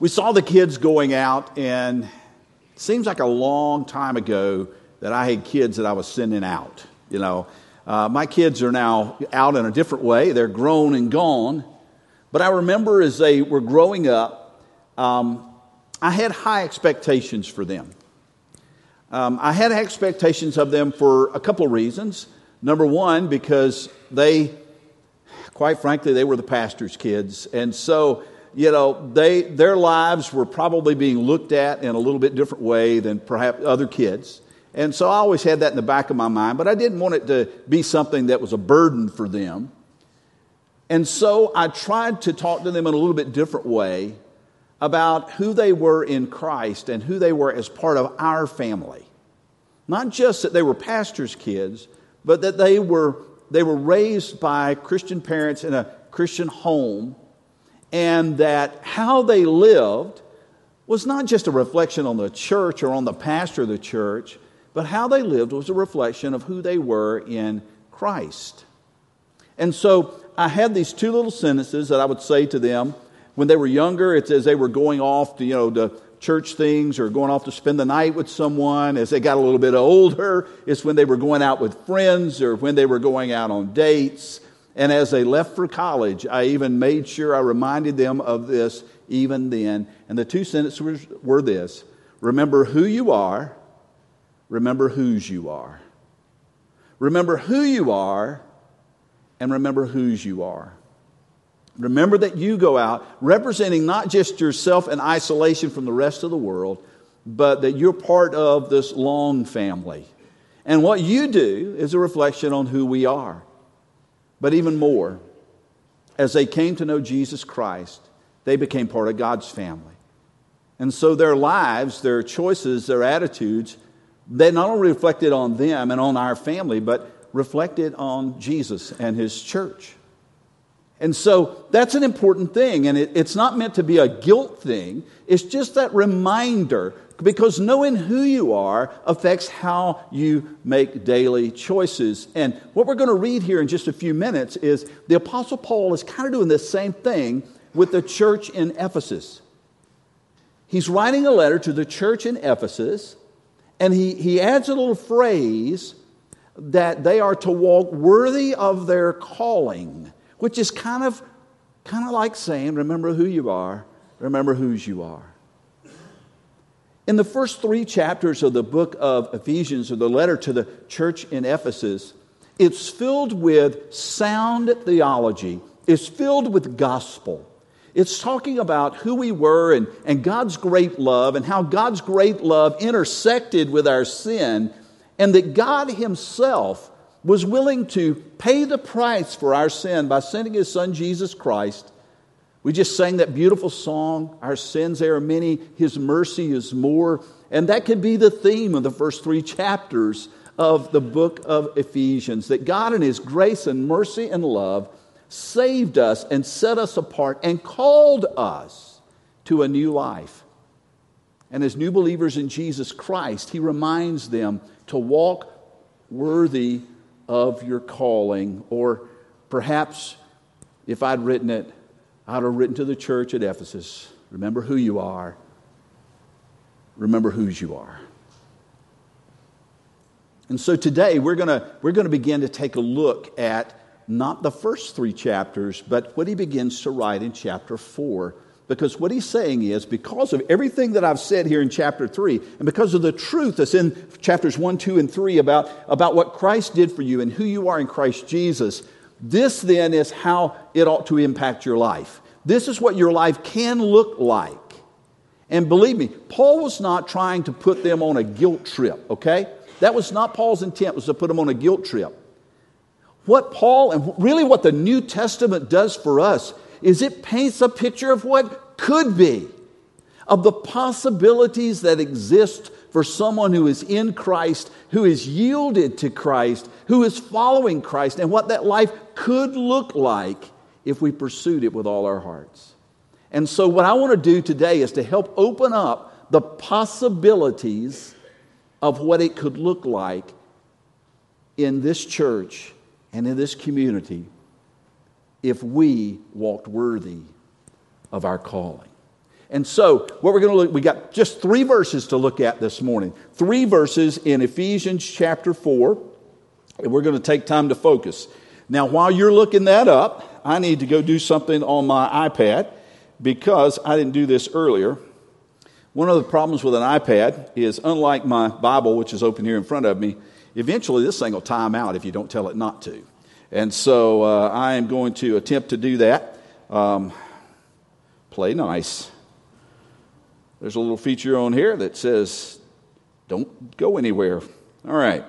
we saw the kids going out, and it seems like a long time ago that I had kids that I was sending out. You know, uh, my kids are now out in a different way, they're grown and gone. But I remember as they were growing up, um, I had high expectations for them. Um, I had expectations of them for a couple of reasons. Number one, because they, quite frankly, they were the pastor's kids. And so, you know, they, their lives were probably being looked at in a little bit different way than perhaps other kids. And so I always had that in the back of my mind, but I didn't want it to be something that was a burden for them. And so I tried to talk to them in a little bit different way about who they were in Christ and who they were as part of our family. Not just that they were pastors' kids, but that they were, they were raised by Christian parents in a Christian home, and that how they lived was not just a reflection on the church or on the pastor of the church, but how they lived was a reflection of who they were in Christ. And so I had these two little sentences that I would say to them when they were younger, it's as they were going off to, you know, to church things or going off to spend the night with someone. As they got a little bit older, it's when they were going out with friends or when they were going out on dates. And as they left for college, I even made sure I reminded them of this even then. And the two sentences were this Remember who you are, remember whose you are. Remember who you are, and remember whose you are. Remember that you go out representing not just yourself in isolation from the rest of the world, but that you're part of this long family. And what you do is a reflection on who we are. But even more, as they came to know Jesus Christ, they became part of God's family. And so their lives, their choices, their attitudes, they not only reflected on them and on our family, but reflected on Jesus and his church. And so that's an important thing. And it, it's not meant to be a guilt thing, it's just that reminder because knowing who you are affects how you make daily choices. And what we're going to read here in just a few minutes is the Apostle Paul is kind of doing the same thing with the church in Ephesus. He's writing a letter to the church in Ephesus, and he, he adds a little phrase that they are to walk worthy of their calling which is kind of, kind of like saying, remember who you are, remember whose you are. In the first three chapters of the book of Ephesians, or the letter to the church in Ephesus, it's filled with sound theology, it's filled with gospel. It's talking about who we were and, and God's great love and how God's great love intersected with our sin, and that God Himself was willing to pay the price for our sin by sending his son Jesus Christ. We just sang that beautiful song, Our sins are many, his mercy is more. And that could be the theme of the first three chapters of the book of Ephesians that God, in his grace and mercy and love, saved us and set us apart and called us to a new life. And as new believers in Jesus Christ, he reminds them to walk worthy of your calling. Or perhaps if I'd written it, I'd have written to the church at Ephesus remember who you are, remember whose you are. And so today we're going we're going to begin to take a look at not the first three chapters, but what he begins to write in chapter 4 because what he's saying is, because of everything that I've said here in chapter 3, and because of the truth that's in chapters 1, 2, and 3 about, about what Christ did for you and who you are in Christ Jesus, this then is how it ought to impact your life. This is what your life can look like. And believe me, Paul was not trying to put them on a guilt trip, okay? That was not Paul's intent, was to put them on a guilt trip. What Paul, and really what the New Testament does for us, is it paints a picture of what could be, of the possibilities that exist for someone who is in Christ, who is yielded to Christ, who is following Christ, and what that life could look like if we pursued it with all our hearts. And so, what I want to do today is to help open up the possibilities of what it could look like in this church and in this community if we walked worthy of our calling. And so, what we're going to look, we got just three verses to look at this morning. Three verses in Ephesians chapter 4, and we're going to take time to focus. Now, while you're looking that up, I need to go do something on my iPad because I didn't do this earlier. One of the problems with an iPad is, unlike my Bible, which is open here in front of me, eventually this thing will time out if you don't tell it not to. And so uh, I am going to attempt to do that. Um, play nice. There's a little feature on here that says, don't go anywhere. All right.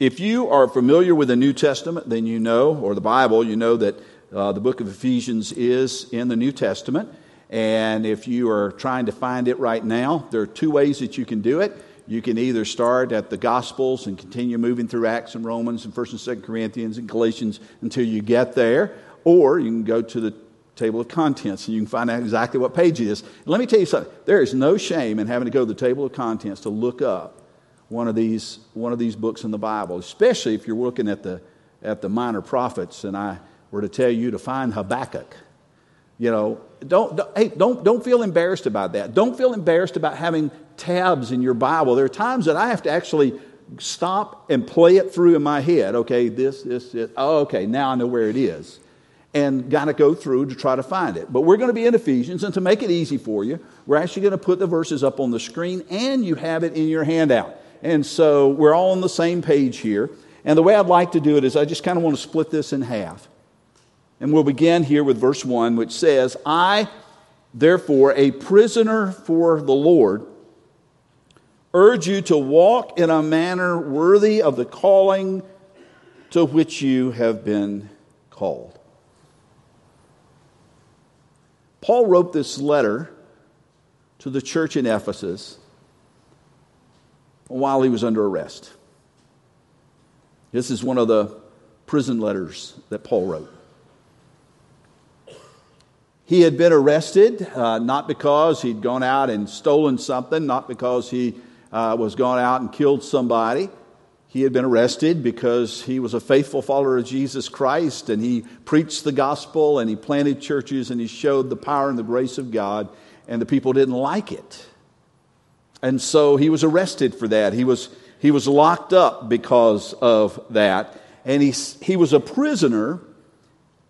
If you are familiar with the New Testament, then you know, or the Bible, you know that uh, the book of Ephesians is in the New Testament. And if you are trying to find it right now, there are two ways that you can do it. You can either start at the Gospels and continue moving through Acts and Romans and 1st and 2nd Corinthians and Galatians until you get there, or you can go to the table of contents and you can find out exactly what page it is. And let me tell you something there is no shame in having to go to the table of contents to look up one of these, one of these books in the Bible, especially if you're looking at the, at the minor prophets and I were to tell you to find Habakkuk. You know, don't, don't, hey, don't, don't feel embarrassed about that. Don't feel embarrassed about having tabs in your Bible. There are times that I have to actually stop and play it through in my head. Okay, this, this, this. Oh, okay, now I know where it is. And got to go through to try to find it. But we're going to be in Ephesians, and to make it easy for you, we're actually going to put the verses up on the screen, and you have it in your handout. And so we're all on the same page here. And the way I'd like to do it is I just kind of want to split this in half. And we'll begin here with verse 1, which says, I, therefore, a prisoner for the Lord, urge you to walk in a manner worthy of the calling to which you have been called. Paul wrote this letter to the church in Ephesus while he was under arrest. This is one of the prison letters that Paul wrote. He had been arrested, uh, not because he'd gone out and stolen something, not because he uh, was gone out and killed somebody. He had been arrested because he was a faithful follower of Jesus Christ and he preached the gospel and he planted churches and he showed the power and the grace of God, and the people didn't like it. And so he was arrested for that. He was, he was locked up because of that. And he, he was a prisoner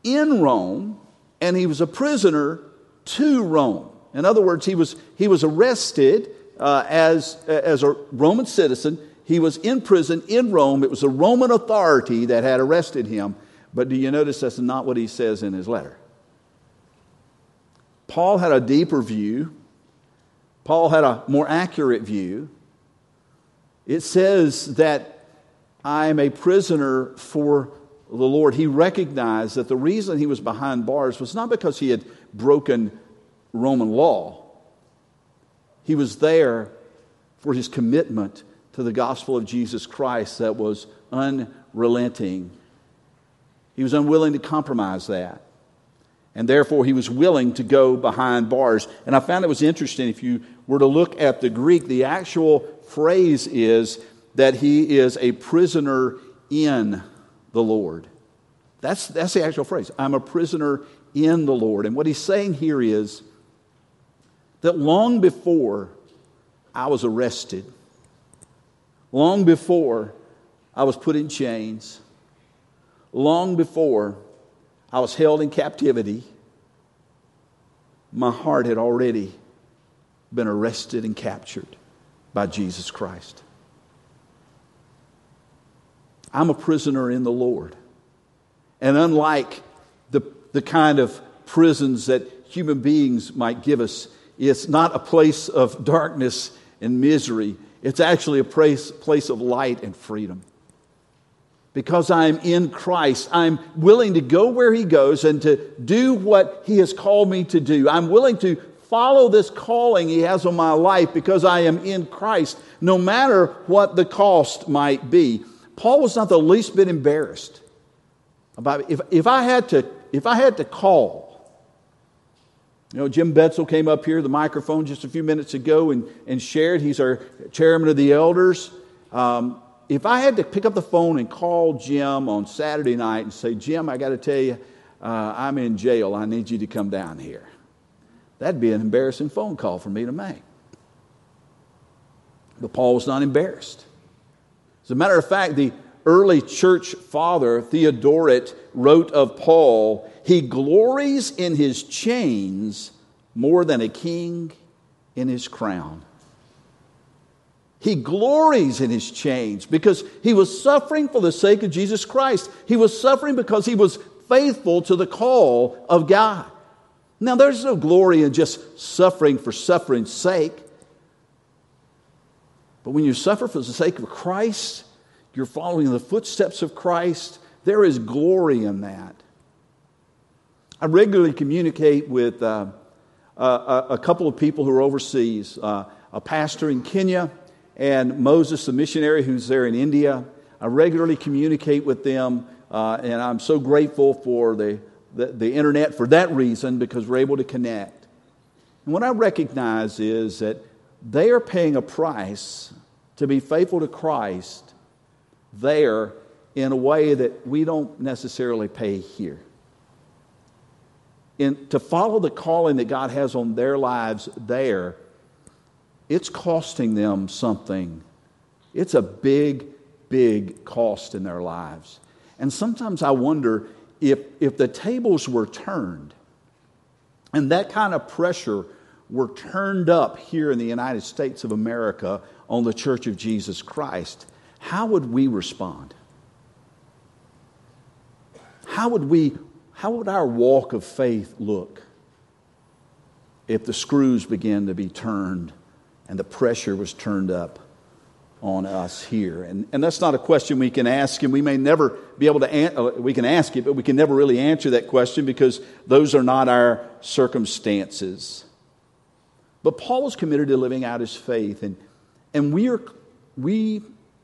in Rome and he was a prisoner to Rome. In other words, he was, he was arrested uh, as, as a Roman citizen. He was in prison in Rome. It was a Roman authority that had arrested him. But do you notice that's not what he says in his letter? Paul had a deeper view, Paul had a more accurate view. It says that I am a prisoner for the Lord. He recognized that the reason he was behind bars was not because he had broken Roman law, he was there for his commitment to the gospel of Jesus Christ that was unrelenting. He was unwilling to compromise that. And therefore, he was willing to go behind bars. And I found it was interesting. If you were to look at the Greek, the actual phrase is that he is a prisoner in the Lord. That's, that's the actual phrase. I'm a prisoner in the Lord. And what he's saying here is that long before I was arrested, long before I was put in chains, long before I was held in captivity, my heart had already been arrested and captured by Jesus Christ. I'm a prisoner in the Lord. And unlike the, the kind of prisons that human beings might give us, it's not a place of darkness and misery. It's actually a place, place of light and freedom. Because I'm in Christ, I'm willing to go where He goes and to do what He has called me to do. I'm willing to follow this calling He has on my life because I am in Christ, no matter what the cost might be. Paul was not the least bit embarrassed about if, if I had to if I had to call you know, Jim Betzel came up here, the microphone, just a few minutes ago and, and shared. He's our chairman of the elders. Um, if I had to pick up the phone and call Jim on Saturday night and say, Jim, I got to tell you, uh, I'm in jail. I need you to come down here. That'd be an embarrassing phone call for me to make. But Paul was not embarrassed. As a matter of fact, the early church father, Theodoret, wrote of Paul, he glories in his chains more than a king in his crown. He glories in his chains because he was suffering for the sake of Jesus Christ. He was suffering because he was faithful to the call of God. Now, there's no glory in just suffering for suffering's sake. But when you suffer for the sake of Christ, you're following the footsteps of Christ, there is glory in that. I regularly communicate with uh, a, a, couple of people who are overseas uh, a pastor in Kenya and Moses, the missionary who's there in India. I regularly communicate with them, uh, and I'm so grateful for the, the, the internet for that reason because we're able to connect. And what I recognize is that they are paying a price to be faithful to Christ there in a way that we don't necessarily pay here. In, to follow the calling that God has on their lives there, it's costing them something. It's a big, big cost in their lives. And sometimes I wonder if, if the tables were turned and that kind of pressure were turned up here in the United States of America on the Church of Jesus Christ, how would we respond? How would we how would our walk of faith look if the screws began to be turned and the pressure was turned up on us here? And, and that's not a question we can ask, and we may never be able to, uh, we can ask it, but we can never really answer that question because those are not our circumstances. But Paul was committed to living out his faith, and, and we are, we,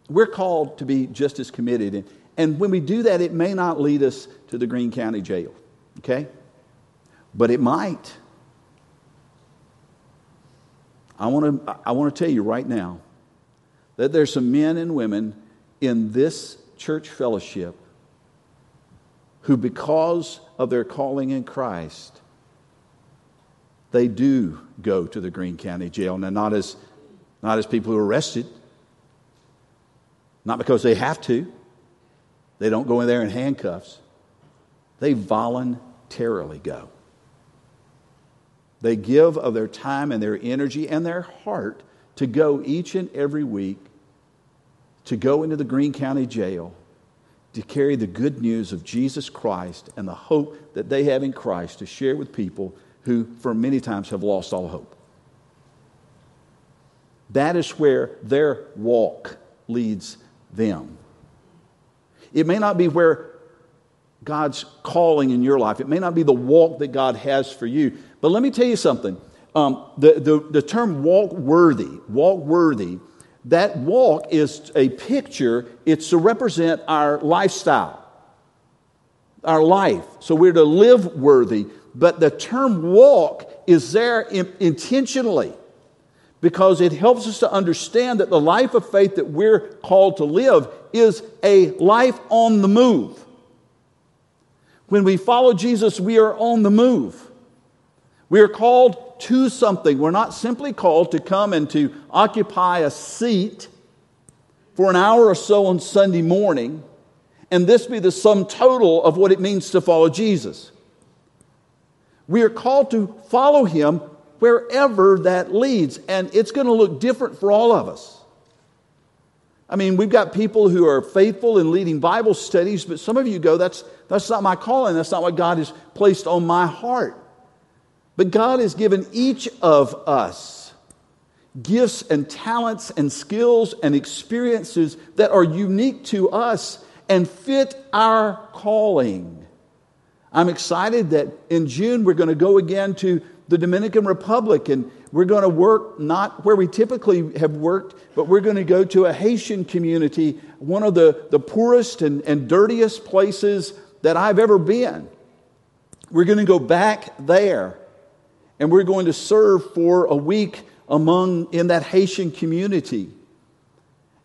we're called to be just as committed. And, and when we do that, it may not lead us to the Greene County Jail, okay? But it might. I want to I want to tell you right now that there's some men and women in this church fellowship who, because of their calling in Christ, they do go to the Greene County Jail. Now, not as, not as people who are arrested, not because they have to. They don't go in there in handcuffs. They voluntarily go. They give of their time and their energy and their heart to go each and every week to go into the Greene County Jail to carry the good news of Jesus Christ and the hope that they have in Christ to share with people who, for many times, have lost all hope. That is where their walk leads them. It may not be where God's calling in your life, it may not be the walk that God has for you. But let me tell you something. Um, the, the, the term walk worthy, walk worthy, that walk is a picture, it's to represent our lifestyle, our life. So we're to live worthy but the term walk is there in, intentionally because it helps us to understand that the life of faith that we're called to live is a life on the move. When we follow Jesus, we are on the move. We are called to something. We're not simply called to come and to occupy a seat for an hour or so on Sunday morning, and this be the sum total of what it means to follow Jesus. We are called to follow him wherever that leads, and it's going to look different for all of us. I mean, we've got people who are faithful in leading Bible studies, but some of you go, that's, that's not my calling. That's not what God has placed on my heart. But God has given each of us gifts and talents and skills and experiences that are unique to us and fit our calling. I'm excited that in June we're going to go again to the Dominican Republic and we're going to work not where we typically have worked, but we're going to go to a Haitian community, one of the, the poorest and, and dirtiest places that I've ever been. We're going to go back there and we're going to serve for a week among in that Haitian community.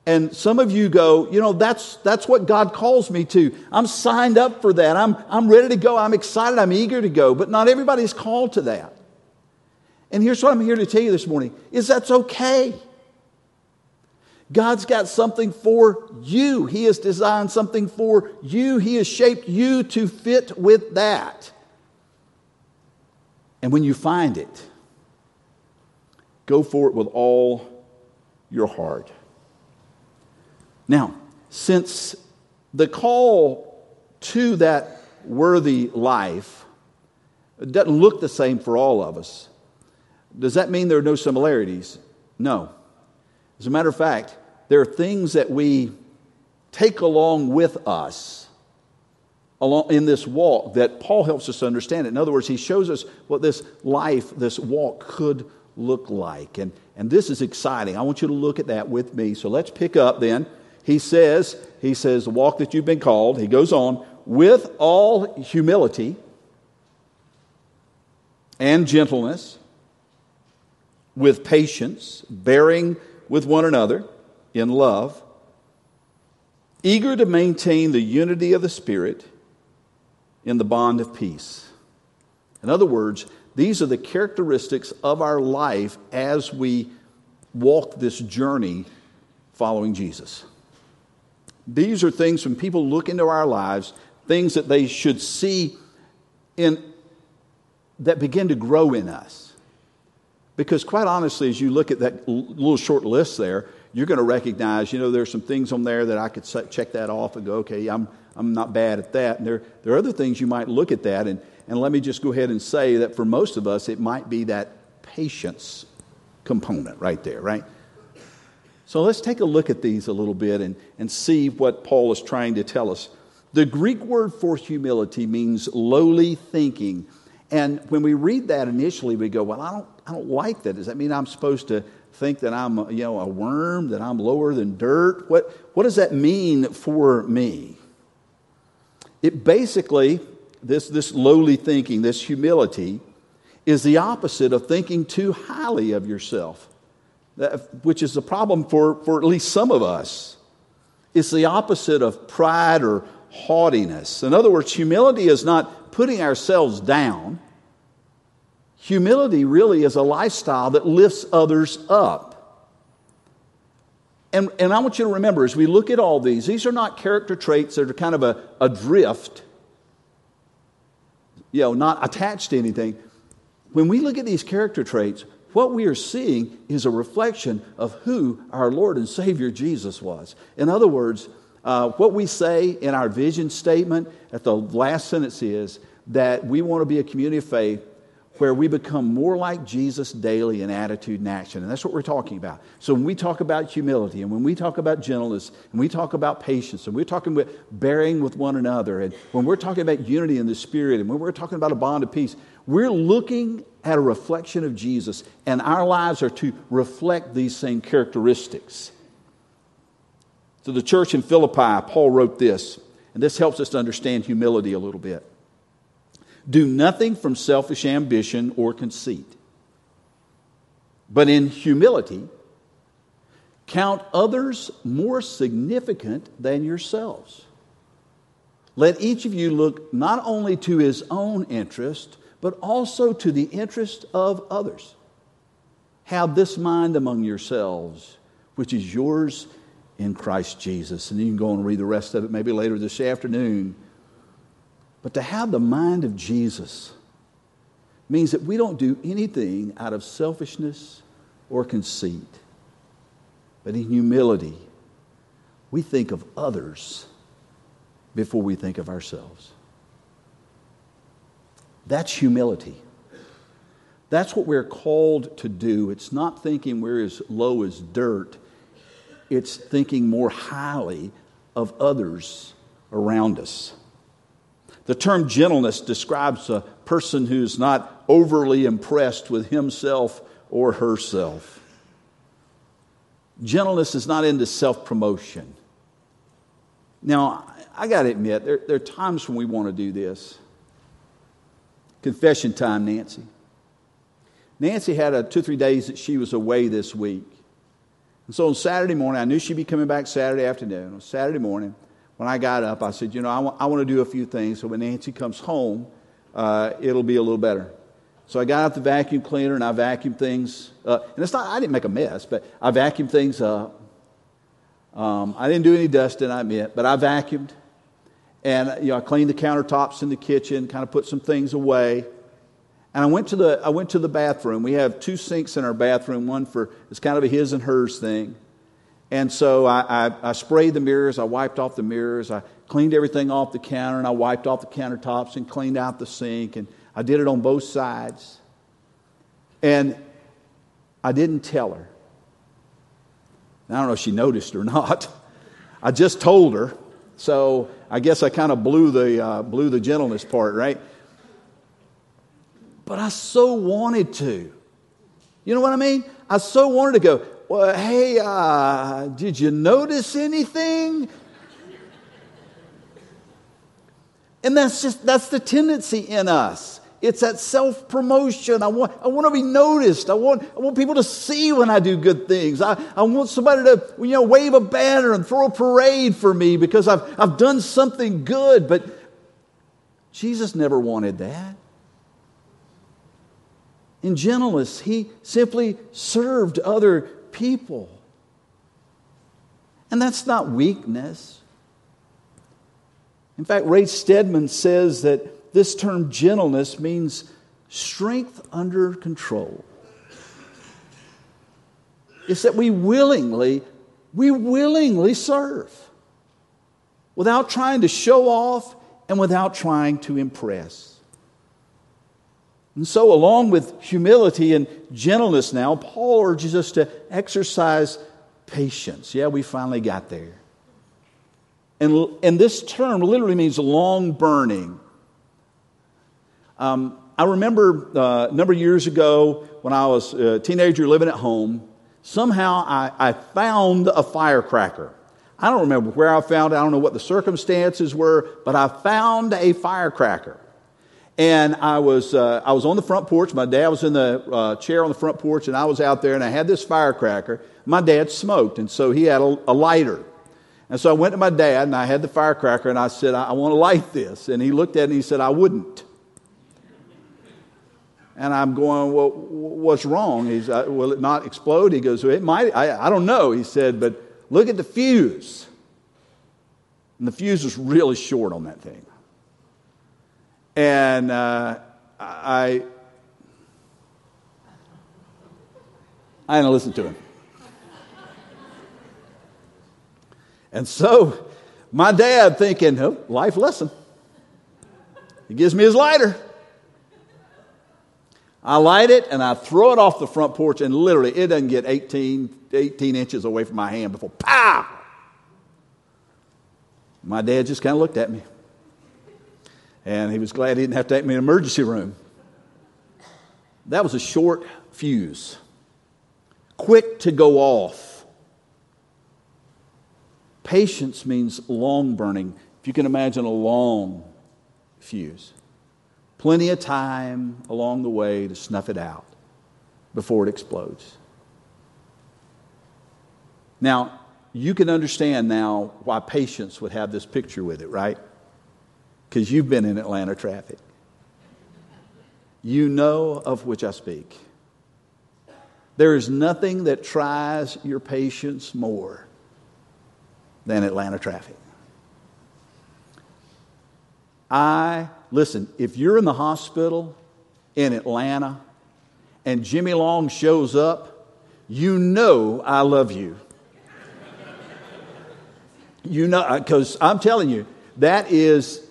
And some of you go, you know, that's, that's what God calls me to. I'm signed up for that. I'm, I'm ready to go. I'm excited. I'm eager to go. But not everybody's called to that. And here's what I'm here to tell you this morning is that's okay. God's got something for you. He has designed something for you. He has shaped you to fit with that. And when you find it, go for it with all your heart. Now, since the call to that worthy life doesn't look the same for all of us, does that mean there are no similarities? No. As a matter of fact, there are things that we take along with us along in this walk that Paul helps us understand. In other words, he shows us what this life, this walk could look like. And, and this is exciting. I want you to look at that with me. So let's pick up then. He says, he says, the walk that you've been called, he goes on, with all humility and gentleness, with patience, bearing with one another in love, eager to maintain the unity of the Spirit in the bond of peace. In other words, these are the characteristics of our life as we walk this journey following Jesus. These are things when people look into our lives, things that they should see in that begin to grow in us. Because quite honestly, as you look at that little short list there, you're going to recognize, you know, there's some things on there that I could check that off and go, okay, I'm, I'm not bad at that. And there, there are other things you might look at that. And, and let me just go ahead and say that for most of us, it might be that patience component right there, right? So let's take a look at these a little bit and, and see what Paul is trying to tell us. The Greek word for humility means lowly thinking. And when we read that initially, we go, well, I don't, I don't like that. Does that mean I'm supposed to think that I'm, you know, a worm, that I'm lower than dirt? What, what does that mean for me? It basically, this, this lowly thinking, this humility, is the opposite of thinking too highly of yourself, which is a problem for, for at least some of us. It's the opposite of pride or haughtiness. In other words, humility is not putting ourselves down, Humility really is a lifestyle that lifts others up. And, and I want you to remember as we look at all these, these are not character traits that are kind of a, a drift, you know, not attached to anything. When we look at these character traits, what we are seeing is a reflection of who our Lord and Savior Jesus was. In other words, uh, what we say in our vision statement at the last sentence is that we want to be a community of faith where we become more like Jesus daily in attitude and action. And that's what we're talking about. So when we talk about humility and when we talk about gentleness and we talk about patience and we're talking about bearing with one another and when we're talking about unity in the spirit and when we're talking about a bond of peace, we're looking at a reflection of Jesus and our lives are to reflect these same characteristics. To the church in Philippi, Paul wrote this, and this helps us to understand humility a little bit. Do nothing from selfish ambition or conceit, but in humility, count others more significant than yourselves. Let each of you look not only to his own interest, but also to the interest of others. Have this mind among yourselves, which is yours in Christ Jesus. And you can go and read the rest of it maybe later this afternoon. But to have the mind of Jesus means that we don't do anything out of selfishness or conceit, but in humility, we think of others before we think of ourselves. That's humility. That's what we're called to do. It's not thinking we're as low as dirt, it's thinking more highly of others around us. The term gentleness describes a person who's not overly impressed with himself or herself. Gentleness is not into self promotion. Now, I got to admit, there, there, are times when we want to do this. Confession time, Nancy. Nancy had a two, three days that she was away this week. And so on Saturday morning, I knew she'd be coming back Saturday afternoon. On Saturday morning, when I got up, I said, You know, I want, I want to do a few things so when Nancy comes home, uh, it'll be a little better. So I got out the vacuum cleaner and I vacuumed things. And it's not, I didn't make a mess, but I vacuumed things up. Um, I didn't do any dusting, I admit, but I vacuumed. And you know, I cleaned the countertops in the kitchen, kind of put some things away. And I went to the, I went to the bathroom. We have two sinks in our bathroom, one for, it's kind of a his and hers thing. And so I, I, I, sprayed the mirrors, I wiped off the mirrors, I cleaned everything off the counter, and I wiped off the countertops and cleaned out the sink. And I did it on both sides. And I didn't tell her. I don't know if she noticed or not. I just told her. So I guess I kind of blew the, uh, blew the gentleness part, right? But I so wanted to. You know what I mean? I so wanted to go, well, hey, uh, did you notice anything? And that's just, that's the tendency in us. It's that self promotion. I want, I want to be noticed. I want, I want people to see when I do good things. I, I want somebody to you know, wave a banner and throw a parade for me because I've, I've done something good. But Jesus never wanted that. In gentleness, he simply served other people. And that's not weakness. In fact, Ray Stedman says that this term gentleness means strength under control. It's that we willingly, we willingly serve without trying to show off and without trying to impress. And so, along with humility and gentleness, now, Paul urges us to exercise patience. Yeah, we finally got there. And, and this term literally means long burning um, I remember uh, a number of years ago when I was a teenager living at home, somehow I, I found a firecracker. I don't remember where I found it, I don't know what the circumstances were, but I found a firecracker. And I was, uh, I was on the front porch. My dad was in the uh, chair on the front porch, and I was out there, and I had this firecracker. My dad smoked, and so he had a, a lighter. And so I went to my dad, and I had the firecracker, and I said, I, I want to light this. And he looked at it, and he said, I wouldn't. And I'm going, well, what's wrong? He's, uh, will it not explode? He goes, well, it might. I, I don't know. He said, but look at the fuse. And the fuse was really short on that thing. And uh, I, I didn't listen to him. And so my dad thinking, oh, life lesson. He gives me his lighter. I light it and I throw it off the front porch, and literally it doesn't get 18, 18 inches away from my hand before pow! My dad just kind of looked at me. And he was glad he didn't have to take me to an emergency room. That was a short fuse, quick to go off. Patience means long burning. If you can imagine a long fuse plenty of time along the way to snuff it out before it explodes. Now, you can understand now why patience would have this picture with it, right? Because you've been in Atlanta traffic. You know of which I speak. There is nothing that tries your patience more than Atlanta traffic. I Listen, if you're in the hospital in Atlanta and Jimmy Long shows up, you know I love you. you know, because I'm telling you, that is,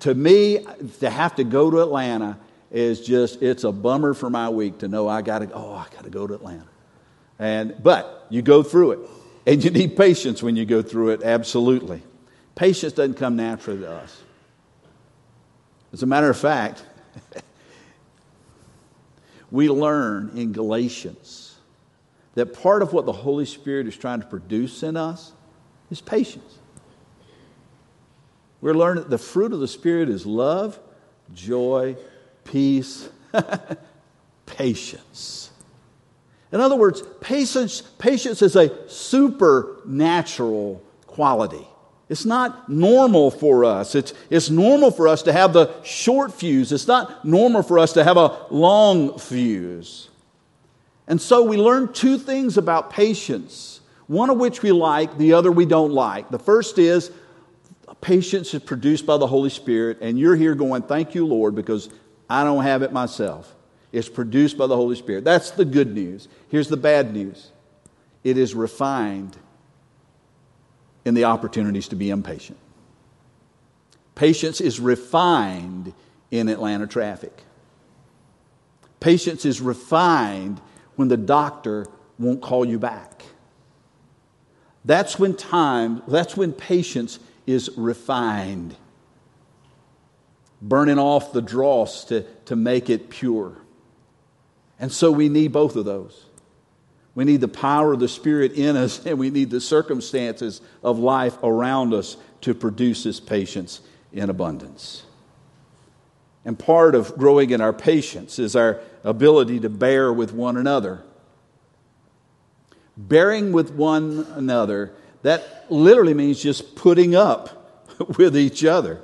to me, to have to go to Atlanta is just, it's a bummer for my week to know I got to, oh, I got to go to Atlanta. And, but you go through it. And you need patience when you go through it, absolutely. Patience doesn't come naturally to us. As a matter of fact, we learn in Galatians that part of what the Holy Spirit is trying to produce in us is patience. We're learning that the fruit of the Spirit is love, joy, peace, patience. In other words, patience, patience is a supernatural quality. It's not normal for us. It's, it's normal for us to have the short fuse. It's not normal for us to have a long fuse. And so we learn two things about patience, one of which we like, the other we don't like. The first is patience is produced by the Holy Spirit, and you're here going, Thank you, Lord, because I don't have it myself. It's produced by the Holy Spirit. That's the good news. Here's the bad news it is refined in the opportunities to be impatient. Patience is refined in Atlanta traffic. Patience is refined when the doctor won't call you back. That's when time, that's when patience is refined. Burning off the dross to, to make it pure. And so we need both of those. We need the power of the Spirit in us, and we need the circumstances of life around us to produce this patience in abundance. And part of growing in our patience is our ability to bear with one another. Bearing with one another, that literally means just putting up with each other.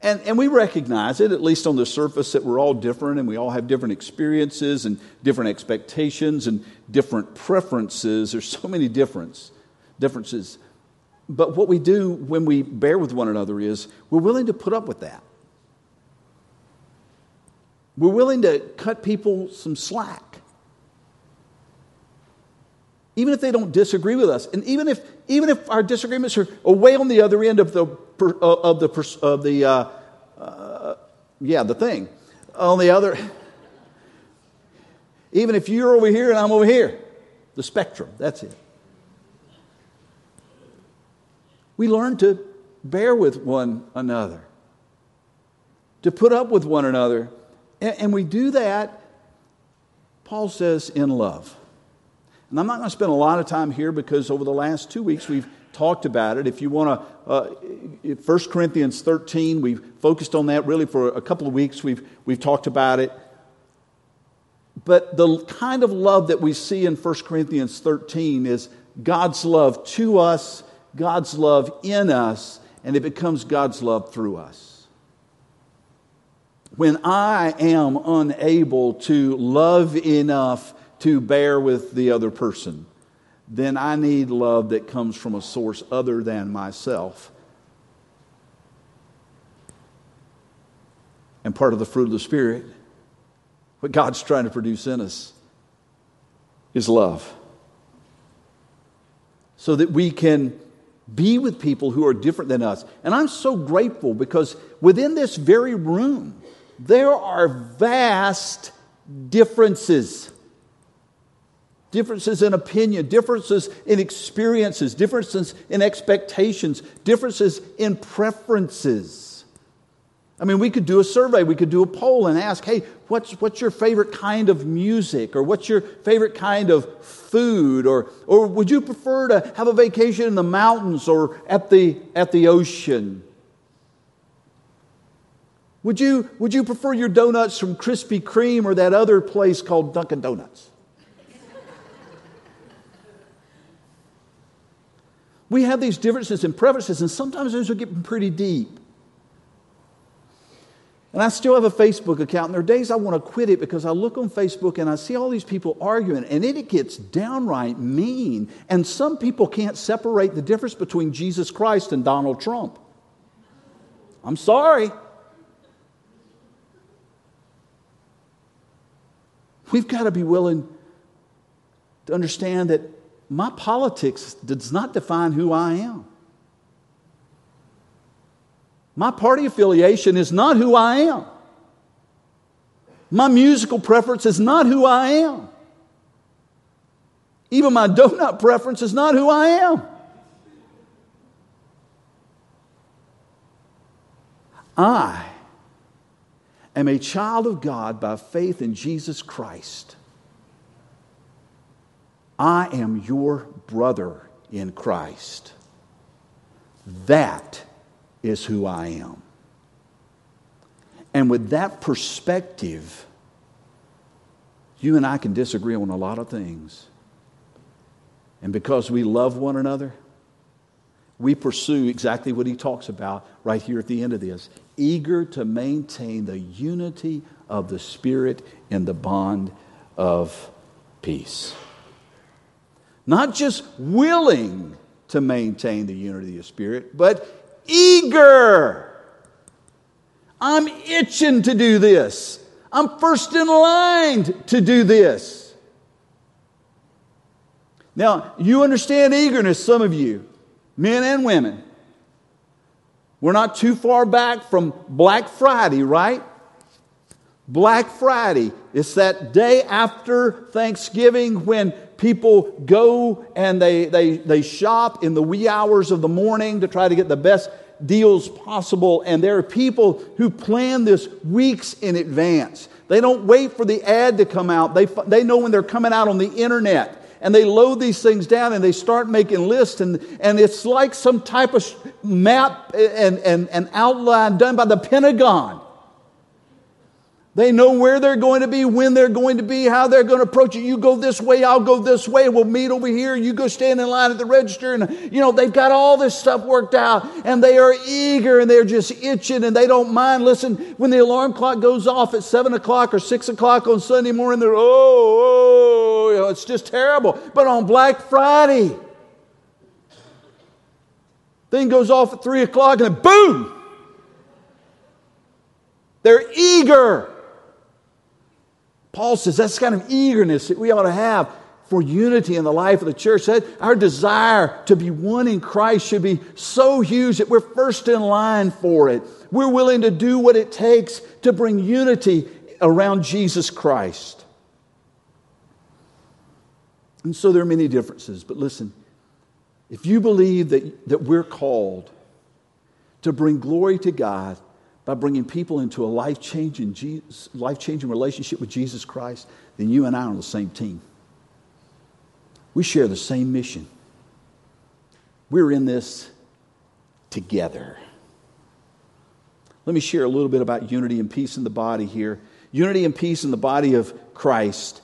And, and we recognize it, at least on the surface, that we're all different and we all have different experiences and different expectations and different preferences. There's so many difference, differences. But what we do when we bear with one another is we're willing to put up with that. We're willing to cut people some slack. Even if they don't disagree with us. And even if, even if our disagreements are away on the other end of the uh, of the, of the uh, uh, yeah, the thing. On the other, even if you're over here and I'm over here, the spectrum, that's it. We learn to bear with one another, to put up with one another. And, and we do that, Paul says, in love. And I'm not going to spend a lot of time here because over the last two weeks we've talked about it. If you want to, uh, 1 Corinthians 13, we've focused on that really for a couple of weeks. We've, we've talked about it. But the kind of love that we see in 1 Corinthians 13 is God's love to us, God's love in us, and it becomes God's love through us. When I am unable to love enough to bear with the other person, then I need love that comes from a source other than myself. And part of the fruit of the Spirit, what God's trying to produce in us, is love. So that we can be with people who are different than us. And I'm so grateful because within this very room, there are vast differences differences in opinion, differences in experiences, differences in expectations, differences in preferences. I mean, we could do a survey, we could do a poll and ask, hey, what's, what's your favorite kind of music? Or what's your favorite kind of food? Or, or would you prefer to have a vacation in the mountains or at the, at the ocean? Would you, would you prefer your donuts from Krispy Kreme or that other place called Dunkin' Donuts? We have these differences and preferences, and sometimes those are getting pretty deep. And I still have a Facebook account, and there are days I want to quit it because I look on Facebook and I see all these people arguing, and it gets downright mean. And some people can't separate the difference between Jesus Christ and Donald Trump. I'm sorry. We've got to be willing to understand that my politics does not define who I am. My party affiliation is not who I am. My musical preference is not who I am. Even my donut preference is not who I am. I am a child of God by faith in Jesus Christ. I am your brother in Christ. That is who I am. And with that perspective, you and I can disagree on a lot of things. And because we love one another, we pursue exactly what he talks about right here at the end of this eager to maintain the unity of the Spirit in the bond of peace. Not just willing to maintain the unity of the Spirit, but eager. I'm itching to do this. I'm first in line to do this. Now, you understand eagerness, some of you, men and women. We're not too far back from Black Friday, right? Black Friday. It's that day after Thanksgiving when people go and they, they, they shop in the wee hours of the morning to try to get the best deals possible. And there are people who plan this weeks in advance. They don't wait for the ad to come out, they, they know when they're coming out on the internet. And they load these things down and they start making lists. And, and it's like some type of map and, and, and outline done by the Pentagon. They know where they're going to be, when they're going to be, how they're going to approach it. You go this way, I'll go this way. We'll meet over here. You go stand in line at the register. And, you know, they've got all this stuff worked out and they are eager and they're just itching and they don't mind. Listen, when the alarm clock goes off at seven o'clock or six o'clock on Sunday morning, they're, oh, oh, you know, it's just terrible. But on Black Friday, thing goes off at three o'clock and then boom! They're eager. Paul says that's the kind of eagerness that we ought to have for unity in the life of the church. That our desire to be one in Christ should be so huge that we're first in line for it. We're willing to do what it takes to bring unity around Jesus Christ. And so there are many differences, but listen, if you believe that, that we're called to bring glory to God by bringing people into a life changing, life changing relationship with Jesus Christ, then you and I are on the same team. We share the same mission. We're in this together. Let me share a little bit about unity and peace in the body here. Unity and peace in the body of Christ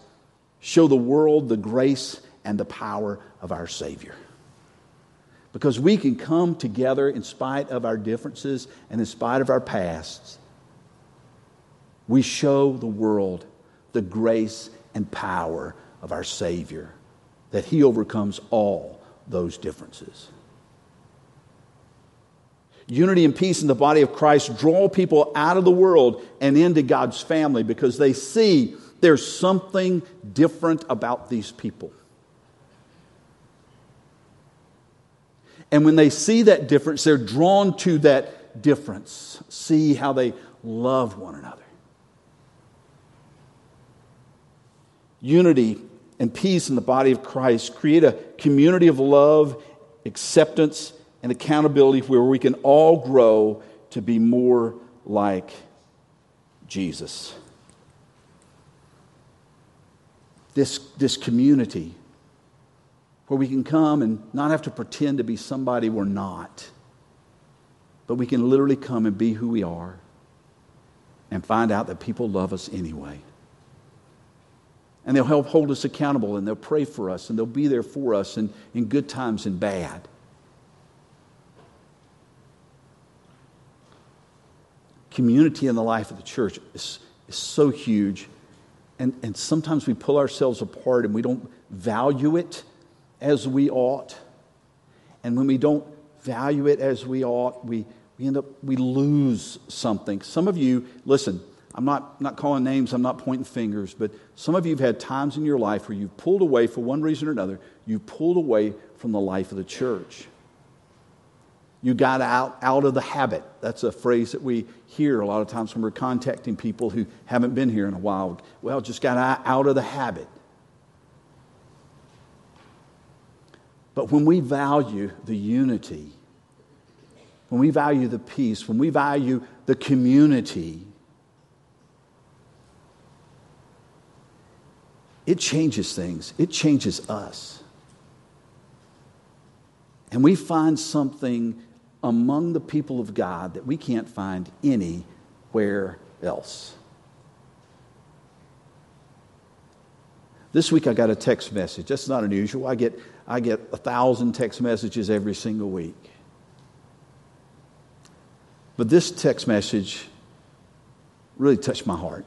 show the world the grace and the power of our Savior. Because we can come together in spite of our differences and in spite of our pasts. We show the world the grace and power of our Savior, that He overcomes all those differences. Unity and peace in the body of Christ draw people out of the world and into God's family because they see there's something different about these people. And when they see that difference, they're drawn to that difference. See how they love one another. Unity and peace in the body of Christ create a community of love, acceptance, and accountability where we can all grow to be more like Jesus. This, this community where we can come and not have to pretend to be somebody we're not, but we can literally come and be who we are and find out that people love us anyway. And they'll help hold us accountable and they'll pray for us and they'll be there for us in, in good times and bad. Community in the life of the church is, is so huge. And, and sometimes we pull ourselves apart and we don't value it as we ought. And when we don't value it as we ought, we, we end up, we lose something. Some of you, listen, I'm not, not calling names, I'm not pointing fingers, but some of you have had times in your life where you've pulled away for one reason or another, you pulled away from the life of the church. You got out, out of the habit. That's a phrase that we hear a lot of times when we're contacting people who haven't been here in a while. Well, just got out of the habit. But when we value the unity, when we value the peace, when we value the community, it changes things, it changes us. And we find something among the people of God that we can't find anywhere else. This week I got a text message. That's not unusual. I get I get a thousand text messages every single week. But this text message really touched my heart.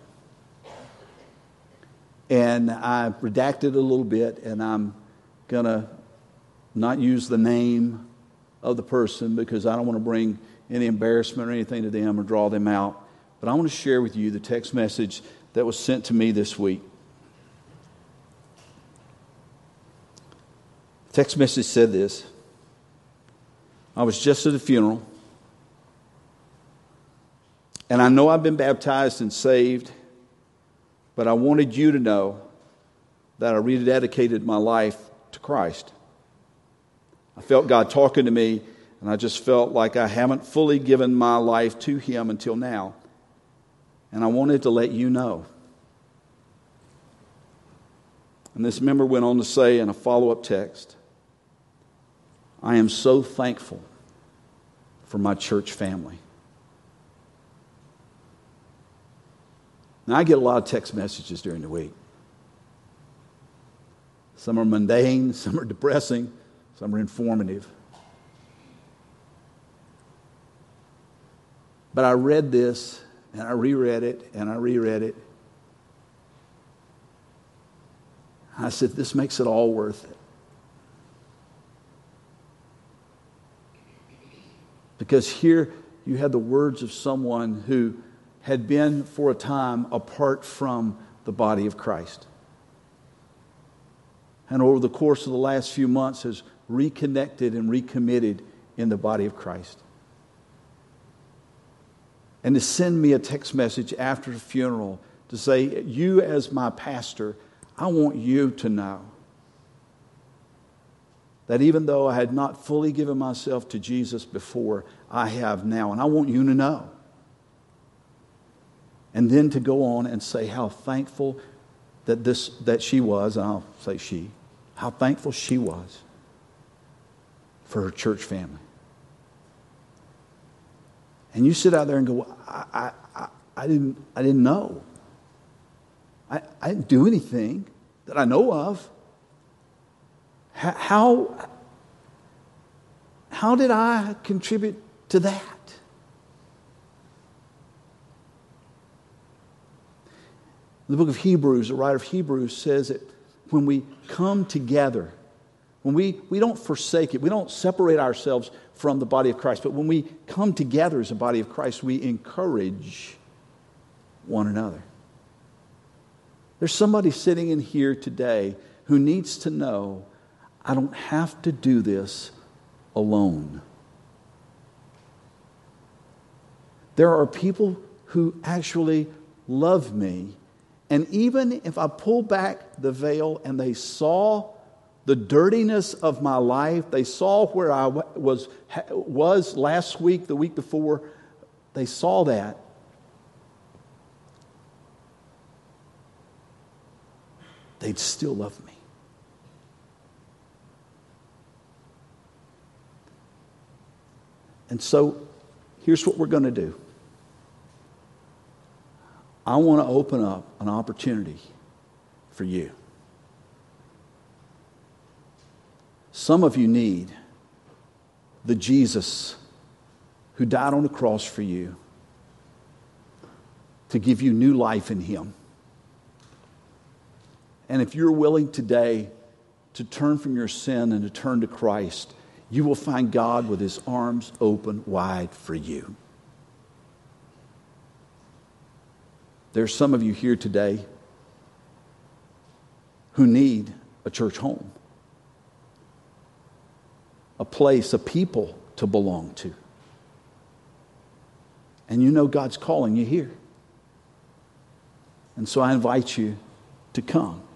And I redacted a little bit, and I'm going to not use the name of the person because I don't want to bring any embarrassment or anything to them or draw them out. But I want to share with you the text message that was sent to me this week. Text message said this I was just at a funeral, and I know I've been baptized and saved, but I wanted you to know that I rededicated my life to Christ. I felt God talking to me, and I just felt like I haven't fully given my life to Him until now. And I wanted to let you know. And this member went on to say in a follow up text I am so thankful for my church family. Now, I get a lot of text messages during the week. Some are mundane, some are depressing, some are informative. But I read this and I reread it and I reread it. I said, This makes it all worth it. Because here you had the words of someone who had been for a time apart from the body of Christ. And over the course of the last few months has reconnected and recommitted in the body of Christ. And to send me a text message after the funeral to say, You, as my pastor, I want you to know that even though I had not fully given myself to Jesus before, I have now. And I want you to know. And then to go on and say how thankful that, this, that she was, and I'll say she, how thankful she was for her church family. And you sit out there and go, I, I, I, didn't, I didn't know. I, I didn't do anything that I know of. How, how did I contribute to that? The book of Hebrews, the writer of Hebrews says that when we come together, when we, we don't forsake it, we don't separate ourselves from the body of Christ, but when we come together as a body of Christ, we encourage one another. There's somebody sitting in here today who needs to know I don't have to do this alone. There are people who actually love me, and even if I pull back the veil and they saw the dirtiness of my life. They saw where I was, was last week, the week before. They saw that. They'd still love me. And so here's what we're going to do I want to open up an opportunity for you. Some of you need the Jesus who died on the cross for you to give you new life in Him. And if you're willing today to turn from your sin and to turn to Christ, you will find God with His arms open wide for you. There's some of you here today who need a church home a place, a people to belong to. And you know God's calling you here. And so I invite you to come.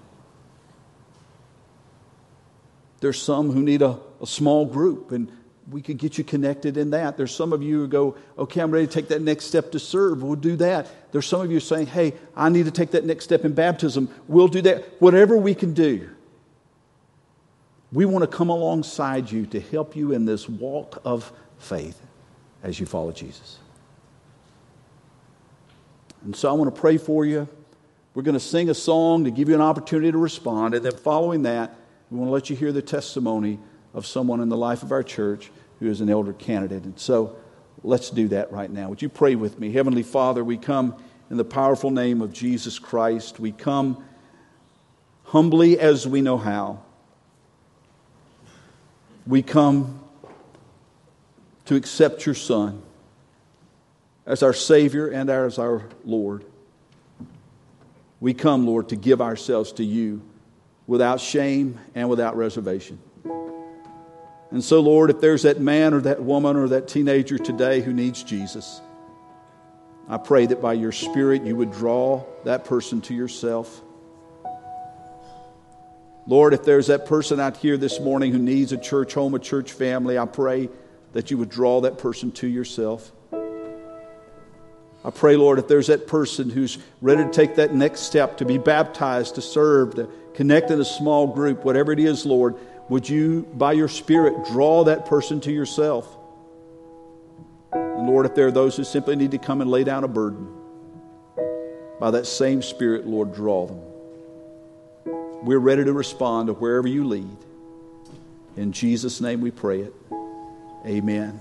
There's some who need a, a small group, and we could get you connected in that. There's some of you who go, okay, I'm ready to take that next step to serve. We'll do that. There's some of you saying, hey, I need to take that next step in baptism. We'll do that. Whatever we can do. We want to come alongside you to help you in this walk of faith as you follow Jesus. And so I want to pray for you. We're going to sing a song to give you an opportunity to respond. And then following that, we want to let you hear the testimony of someone in the life of our church who is an elder candidate. And so let's do that right now. Would you pray with me? Heavenly Father, we come in the powerful name of Jesus Christ. We come humbly as we know how. We come to accept your Son as our Savior and as our Lord. We come, Lord, to give ourselves to you without shame and without reservation. And so, Lord, if there's that man or that woman or that teenager today who needs Jesus, I pray that by your Spirit you would draw that person to yourself. Lord, if there's that person out here this morning who needs a church home, a church family, I pray that you would draw that person to yourself. I pray, Lord, if there's that person who's ready to take that next step, to be baptized, to serve, to connect in a small group, whatever it is, Lord, would you, by your Spirit, draw that person to yourself? And Lord, if there are those who simply need to come and lay down a burden, by that same Spirit, Lord, draw them. We're ready to respond to wherever you lead. In Jesus' name we pray it. Amen.